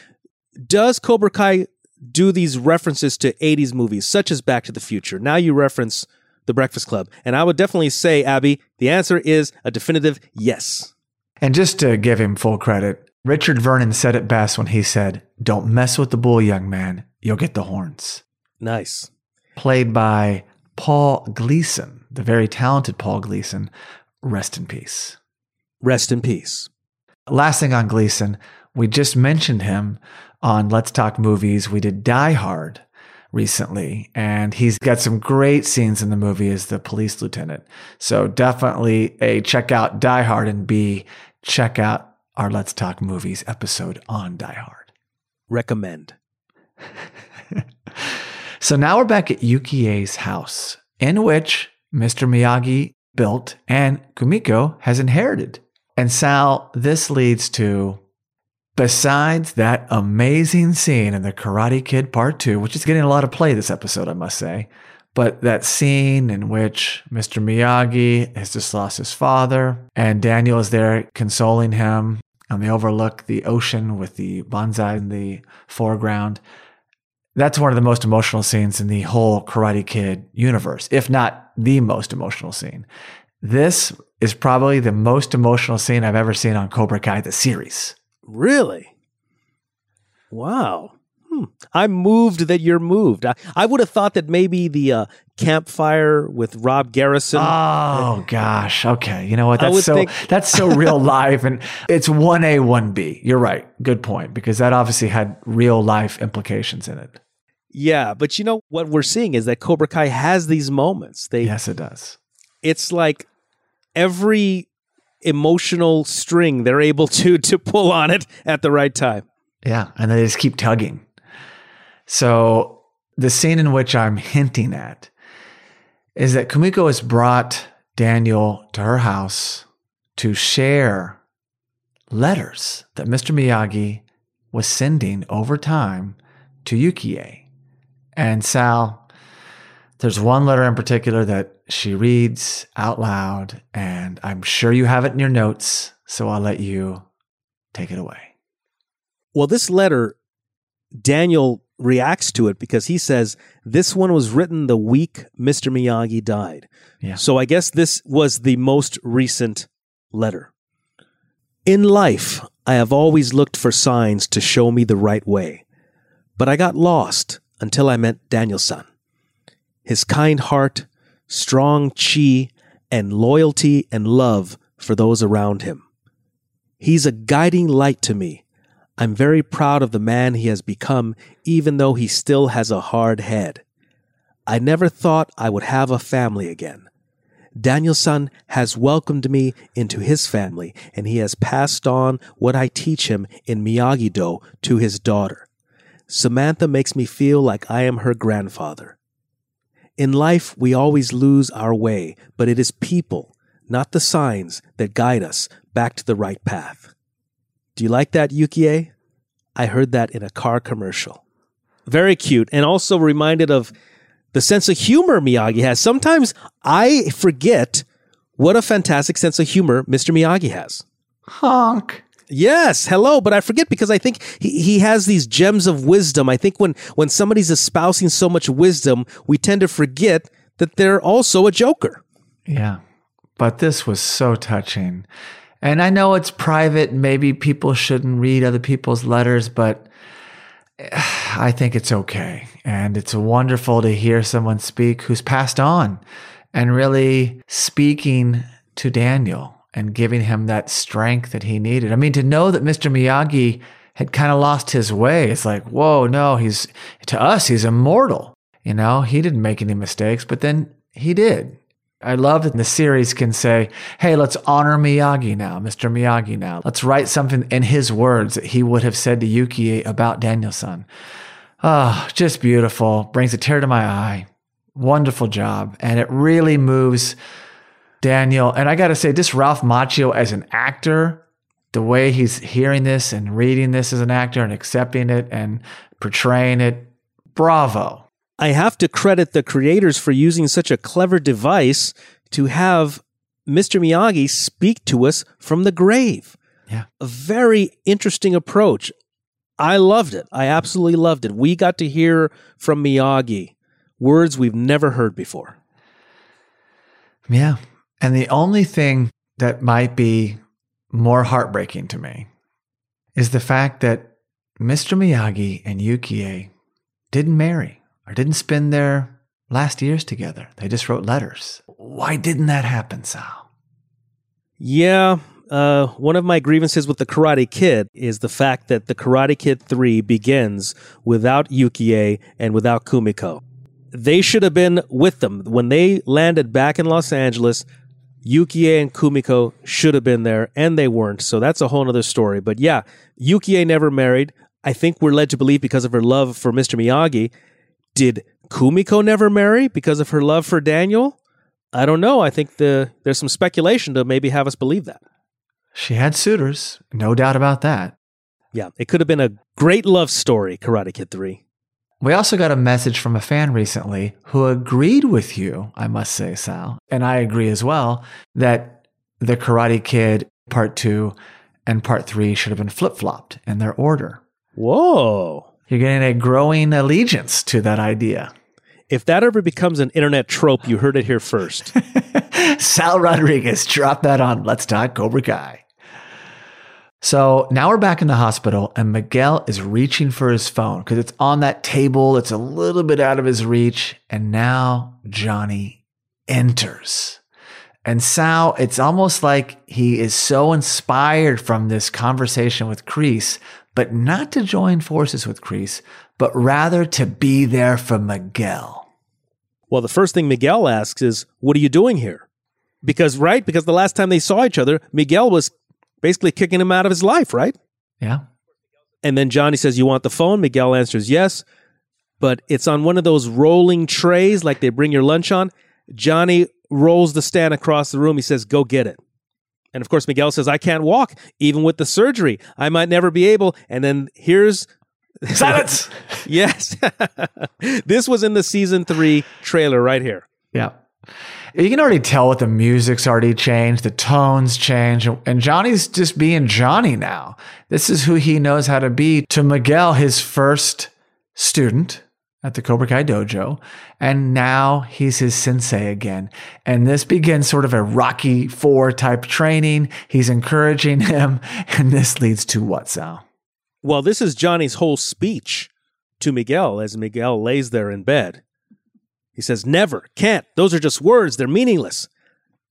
Does Cobra Kai do these references to 80s movies, such as Back to the Future? Now you reference the Breakfast Club. And I would definitely say, Abby, the answer is a definitive yes. And just to give him full credit, Richard Vernon said it best when he said, Don't mess with the bull, young man. You'll get the horns. Nice. Played by Paul Gleason, the very talented Paul Gleason. Rest in peace. Rest in peace. Last thing on Gleason, we just mentioned him on Let's Talk Movies. We did Die Hard recently, and he's got some great scenes in the movie as the police lieutenant. So definitely a check out Die Hard and B, check out our Let's Talk Movies episode on Die Hard. Recommend. So now we're back at Yukie's house, in which Mr. Miyagi built and Kumiko has inherited. And Sal, this leads to, besides that amazing scene in the Karate Kid Part 2, which is getting a lot of play this episode, I must say, but that scene in which Mr. Miyagi has just lost his father and Daniel is there consoling him, and they overlook the ocean with the bonsai in the foreground that's one of the most emotional scenes in the whole Karate Kid universe, if not the most emotional scene. This is probably the most emotional scene I've ever seen on Cobra Kai, the series. Really? Wow. Hmm. I'm moved that you're moved. I, I would have thought that maybe the uh, campfire with Rob Garrison. Oh gosh. Okay. You know what? That's so think- that's so real life and it's 1A 1B. You're right. Good point because that obviously had real life implications in it. Yeah, but you know what we're seeing is that Cobra Kai has these moments. They Yes, it does. it's like every emotional string they're able to to pull on it at the right time. Yeah, and they just keep tugging. So the scene in which I'm hinting at is that Kumiko has brought Daniel to her house to share letters that Mr. Miyagi was sending over time to Yukie. And Sal, there's one letter in particular that she reads out loud, and I'm sure you have it in your notes, so I'll let you take it away. Well, this letter, Daniel reacts to it because he says this one was written the week Mr. Miyagi died. Yeah. So I guess this was the most recent letter. In life, I have always looked for signs to show me the right way, but I got lost until I met Daniel-san. His kind heart, strong chi, and loyalty and love for those around him. He's a guiding light to me. I'm very proud of the man he has become, even though he still has a hard head. I never thought I would have a family again. Daniel-san has welcomed me into his family, and he has passed on what I teach him in Miyagi-Do to his daughter. Samantha makes me feel like I am her grandfather. In life, we always lose our way, but it is people, not the signs, that guide us back to the right path. Do you like that, Yukie? I heard that in a car commercial. Very cute, and also reminded of the sense of humor Miyagi has. Sometimes I forget what a fantastic sense of humor Mr. Miyagi has. Honk. Yes, hello, but I forget because I think he, he has these gems of wisdom. I think when, when somebody's espousing so much wisdom, we tend to forget that they're also a joker. Yeah. but this was so touching. And I know it's private. Maybe people shouldn't read other people's letters, but I think it's okay. And it's wonderful to hear someone speak who's passed on and really speaking to Daniel and giving him that strength that he needed. I mean, to know that Mr. Miyagi had kind of lost his way, it's like, whoa, no, he's to us, he's immortal. You know, he didn't make any mistakes, but then he did. I love that the series can say, hey, let's honor Miyagi now, Mr. Miyagi now. Let's write something in his words that he would have said to Yukie about Daniel-san. Oh, ah, just beautiful. Brings a tear to my eye. Wonderful job. And it really moves Daniel. And I got to say, this Ralph Macchio as an actor, the way he's hearing this and reading this as an actor and accepting it and portraying it, bravo. I have to credit the creators for using such a clever device to have Mr. Miyagi speak to us from the grave. Yeah. A very interesting approach. I loved it. I absolutely loved it. We got to hear from Miyagi words we've never heard before. Yeah. And the only thing that might be more heartbreaking to me is the fact that Mr. Miyagi and Yukie didn't marry or didn't spend their last years together. They just wrote letters. Why didn't that happen, Sal? Yeah, uh, one of my grievances with the Karate Kid is the fact that the Karate Kid 3 begins without Yukie and without Kumiko. They should have been with them. When they landed back in Los Angeles, Yukie and Kumiko should have been there, and they weren't. So that's a whole other story. But yeah, Yukie never married. I think we're led to believe because of her love for Mr. Miyagi. Did Kumiko never marry because of her love for Daniel? I don't know. I think the there's some speculation to maybe have us believe that. She had suitors, no doubt about that. Yeah, it could have been a great love story, Karate Kid 3. We also got a message from a fan recently who agreed with you, I must say, Sal, and I agree as well, that the Karate Kid Part 2 and Part 3 should have been flip flopped in their order. Whoa. You're getting a growing allegiance to that idea. If that ever becomes an internet trope, you heard it here first. Sal Rodriguez, drop that on Let's Talk Cobra Kai. So now we're back in the hospital, and Miguel is reaching for his phone because it's on that table. It's a little bit out of his reach. And now Johnny enters. And Sal, it's almost like he is so inspired from this conversation with Kreese, but not to join forces with Kreese, but rather to be there for Miguel. Well, the first thing Miguel asks is, What are you doing here? Because, right? Because the last time they saw each other, Miguel was basically kicking him out of his life, right? Yeah. And then Johnny says, You want the phone? Miguel answers, Yes. But it's on one of those rolling trays like they bring your lunch on. Johnny rolls the stand across the room. He says, Go get it. And of course, Miguel says, I can't walk, even with the surgery. I might never be able. And then here's Silence. yes. this was in the season three trailer right here. Yeah. You can already tell what the music's already changed, the tones change, and Johnny's just being Johnny now. This is who he knows how to be to Miguel, his first student at the Cobra Kai dojo. And now he's his sensei again. And this begins sort of a Rocky Four type training. He's encouraging him. And this leads to what, Sal? Well, this is Johnny's whole speech to Miguel as Miguel lays there in bed. He says, Never, can't. Those are just words. They're meaningless.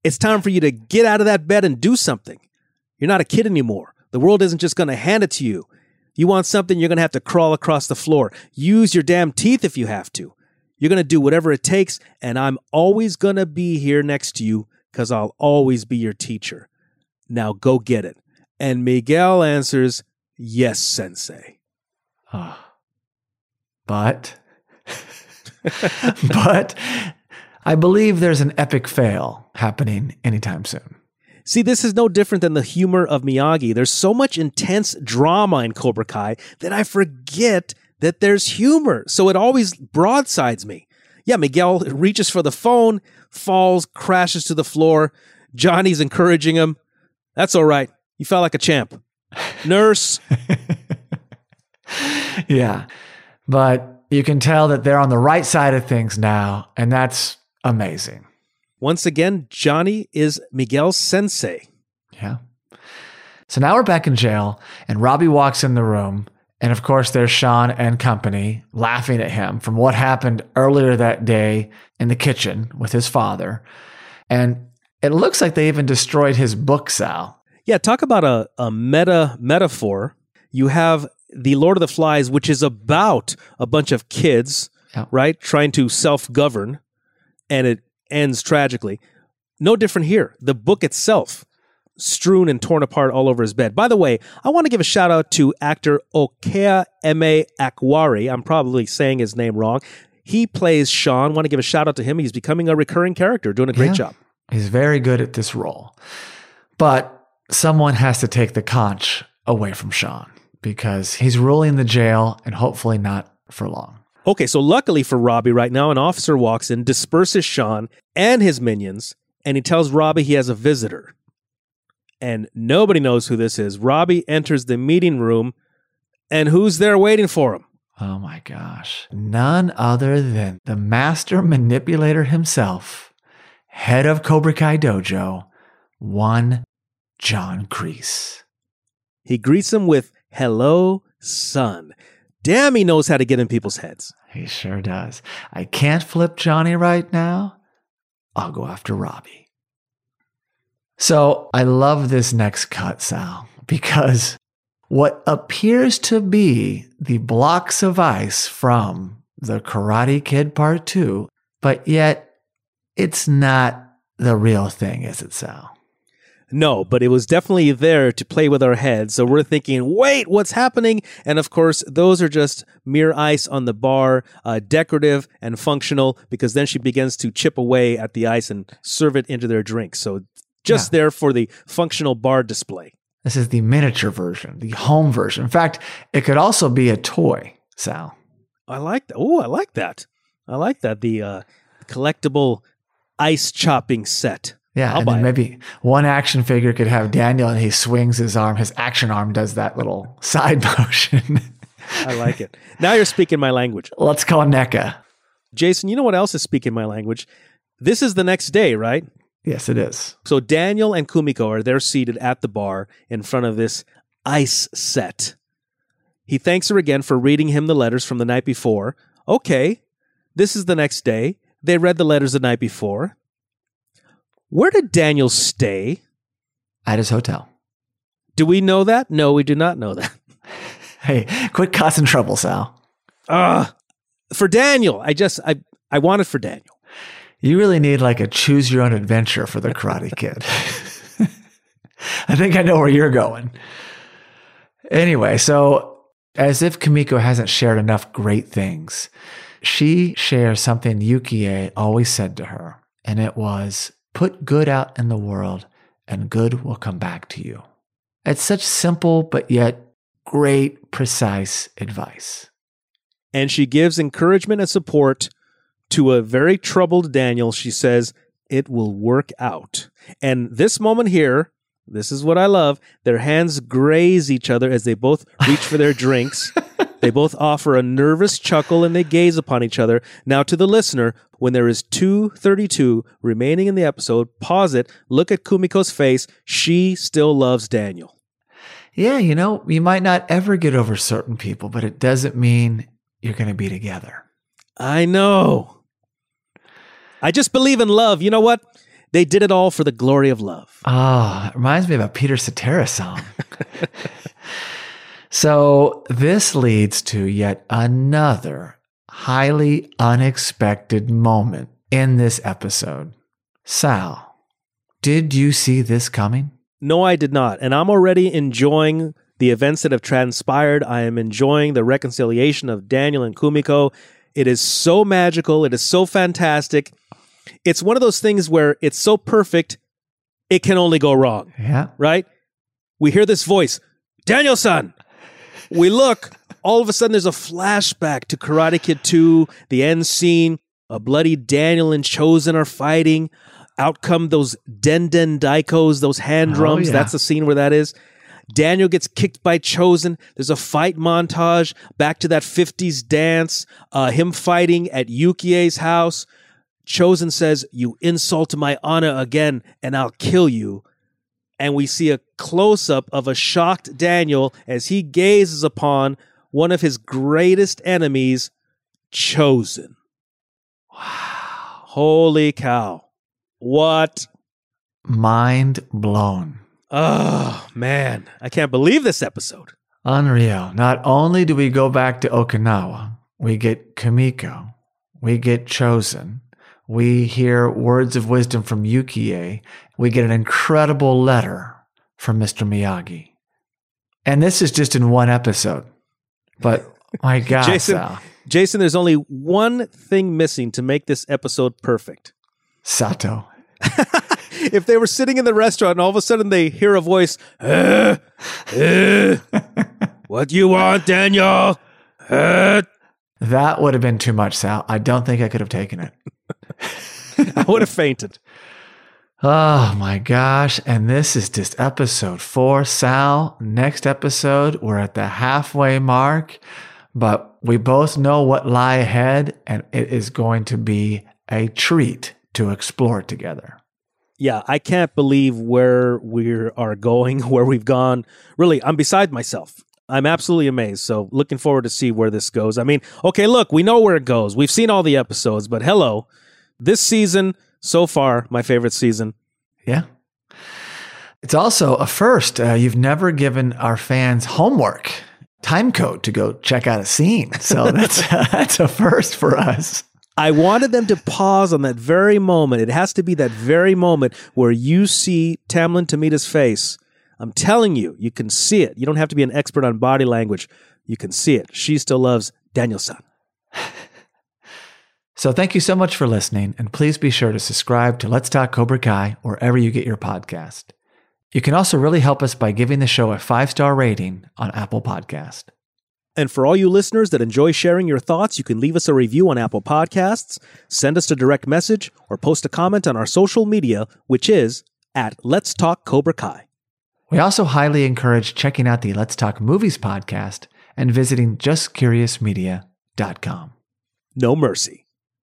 It's time for you to get out of that bed and do something. You're not a kid anymore. The world isn't just going to hand it to you. You want something, you're going to have to crawl across the floor. Use your damn teeth if you have to. You're going to do whatever it takes, and I'm always going to be here next to you because I'll always be your teacher. Now go get it. And Miguel answers, Yes, Sensei. Oh. But, but I believe there's an epic fail happening anytime soon. See, this is no different than the humor of Miyagi. There's so much intense drama in Cobra Kai that I forget that there's humor. So it always broadsides me. Yeah, Miguel reaches for the phone, falls, crashes to the floor. Johnny's encouraging him. That's all right. You felt like a champ. Nurse. yeah. But you can tell that they're on the right side of things now, and that's amazing. Once again, Johnny is Miguel's sensei. Yeah. So now we're back in jail, and Robbie walks in the room. And of course, there's Sean and company laughing at him from what happened earlier that day in the kitchen with his father. And it looks like they even destroyed his book, Sal. Yeah, talk about a, a meta metaphor. You have The Lord of the Flies, which is about a bunch of kids, Yeah. right, trying to self govern, and it ends tragically. No different here. The book itself, strewn and torn apart all over his bed. By the way, I want to give a shout out to actor Okea Eme Akwari. I'm probably saying his name wrong. He plays Sean. Want to give a shout out to him. He's becoming a recurring character, doing a great Yeah. job. He's very good at this role. But someone has to take the conch away from Sean because he's ruling the jail and hopefully not for long. Okay, so luckily for Robbie right now, an officer walks in, disperses Sean and his minions, and he tells Robbie he has a visitor. And nobody knows who this is. Robbie enters the meeting room, and who's there waiting for him? Oh my gosh. None other than the master manipulator himself, head of Cobra Kai Dojo, one John Kreese. He greets him with, Hello, son. Damn, he knows how to get in people's heads. He sure does. I can't flip Johnny right now. I'll go after Robbie. So I love this next cut, Sal, because what appears to be the blocks of ice from the Karate Kid Part 2, but yet it's not the real thing, is it, Sal? No, but it was definitely there to play with our heads. So we're thinking, wait, what's happening? And of course, those are just mere ice on the bar, uh, decorative and functional, because then she begins to chip away at the ice and serve it into their drinks. So just there for the functional bar display. This is the miniature version, the home version. In fact, it could also be a toy, Sal. I like that. Oh, I like that. I like that. The uh, collectible ice chopping set. Yeah, I'll and then it. maybe one action figure could have Daniel and he swings his arm. His action arm does that little side motion. I like it. Now you're speaking my language. Let's call NECA. Jason, you know what else is speaking my language? This is the next day, right? Yes, it is. So Daniel and Kumiko are there seated at the bar in front of this ice set. He thanks her again for reading him the letters from the night before. Okay, this is the next day. They read the letters the night before. Where did Daniel stay? At his hotel. Do we know that? No, we do not know that. Hey, quit causing trouble, Sal. Ah, for Daniel. I just I I want it for Daniel. You really need like a choose your own adventure for the Karate Kid. I think I know where you're going. Anyway, so as if Kumiko hasn't shared enough great things, she shares something Yukie always said to her, and it was put good out in the world and good will come back to you. It's such simple but yet great, precise advice. and she gives encouragement and support to a very troubled Daniel. She says, It will work out. And this moment here, this is what I love. Their hands graze each other as they both reach for their drinks. They both offer a nervous chuckle and they gaze upon each other. Now, to the listener, when there is 232 remaining in the episode, pause it, look at Kumiko's face. She still loves Daniel. Yeah, you know, you might not ever get over certain people, but it doesn't mean you're going to be together. I know. I just believe in love. You know what? They did it all for the glory of love. Ah, it reminds me of a Peter Cetera song. so this leads to yet another highly unexpected moment in this episode. Sal, did you see this coming? No, I did not. And I'm already enjoying the events that have transpired. I am enjoying the reconciliation of Daniel and Kumiko. It is so magical. It is so fantastic. It's one of those things where it's so perfect, it can only go wrong, Yeah. right? We hear this voice, Daniel-san. We look, all of a sudden there's a flashback to Karate Kid 2, the end scene. A bloody Daniel and Chozen are fighting. Out come those Denden Daikos, those hand Oh, drums. yeah. That's the scene where that is. Daniel gets kicked by Chozen. There's a fight montage back to that 50s dance, uh, him fighting at Yukie's house. Chozen says, You insult my honor again, and I'll kill you. And we see a close up of a shocked Daniel as he gazes upon one of his greatest enemies, Chozen. Wow. Holy cow. What? Mind blown. Oh, man. I can't believe this episode. Unreal. Not only do we go back to Okinawa, we get Kumiko, we get Chozen, we hear words of wisdom from Yukie, we get an incredible letter from Mr. Miyagi. And this is just in one episode. But my God, Jason, Sal. Jason, there's only one thing missing to make this episode perfect. Sato. if they were sitting in the restaurant and all of a sudden they hear a voice, "Uh, uh, what do you want, Daniel? Uh." That would have been too much, Sal. I don't think I could have taken it. I would have fainted. Oh my gosh. And this is just episode four. Sal, next episode, we're at the halfway mark, but we both know what lie ahead, and it is going to be a treat to explore together. Yeah, I can't believe where we are going, where we've gone. Really, I'm beside myself. I'm absolutely amazed. So, looking forward to see where this goes. I mean, okay, look, we know where it goes. We've seen all the episodes, but hello, this season so far, my favorite season. Yeah. It's also a first. Uh, you've never given our fans homework, time code to go check out a scene. So that's that's a first for us. I wanted them to pause on that very moment. It has to be that very moment where you see Tamlyn Tomita's face. I'm telling you, you can see it. You don't have to be an expert on body language. You can see it. She still loves Daniel-san. So thank you so much for listening, and please be sure to subscribe to Let's Talk Cobra Kai wherever you get your podcast. You can also really help us by giving the show a five star rating on Apple Podcast. And for all you listeners that enjoy sharing your thoughts, you can leave us a review on Apple Podcasts, send us a direct message, or post a comment on our social media, which is at Let's Talk Cobra Kai. We also highly encourage checking out the Let's Talk Movies podcast and visiting justcuriousmedia.com. No mercy.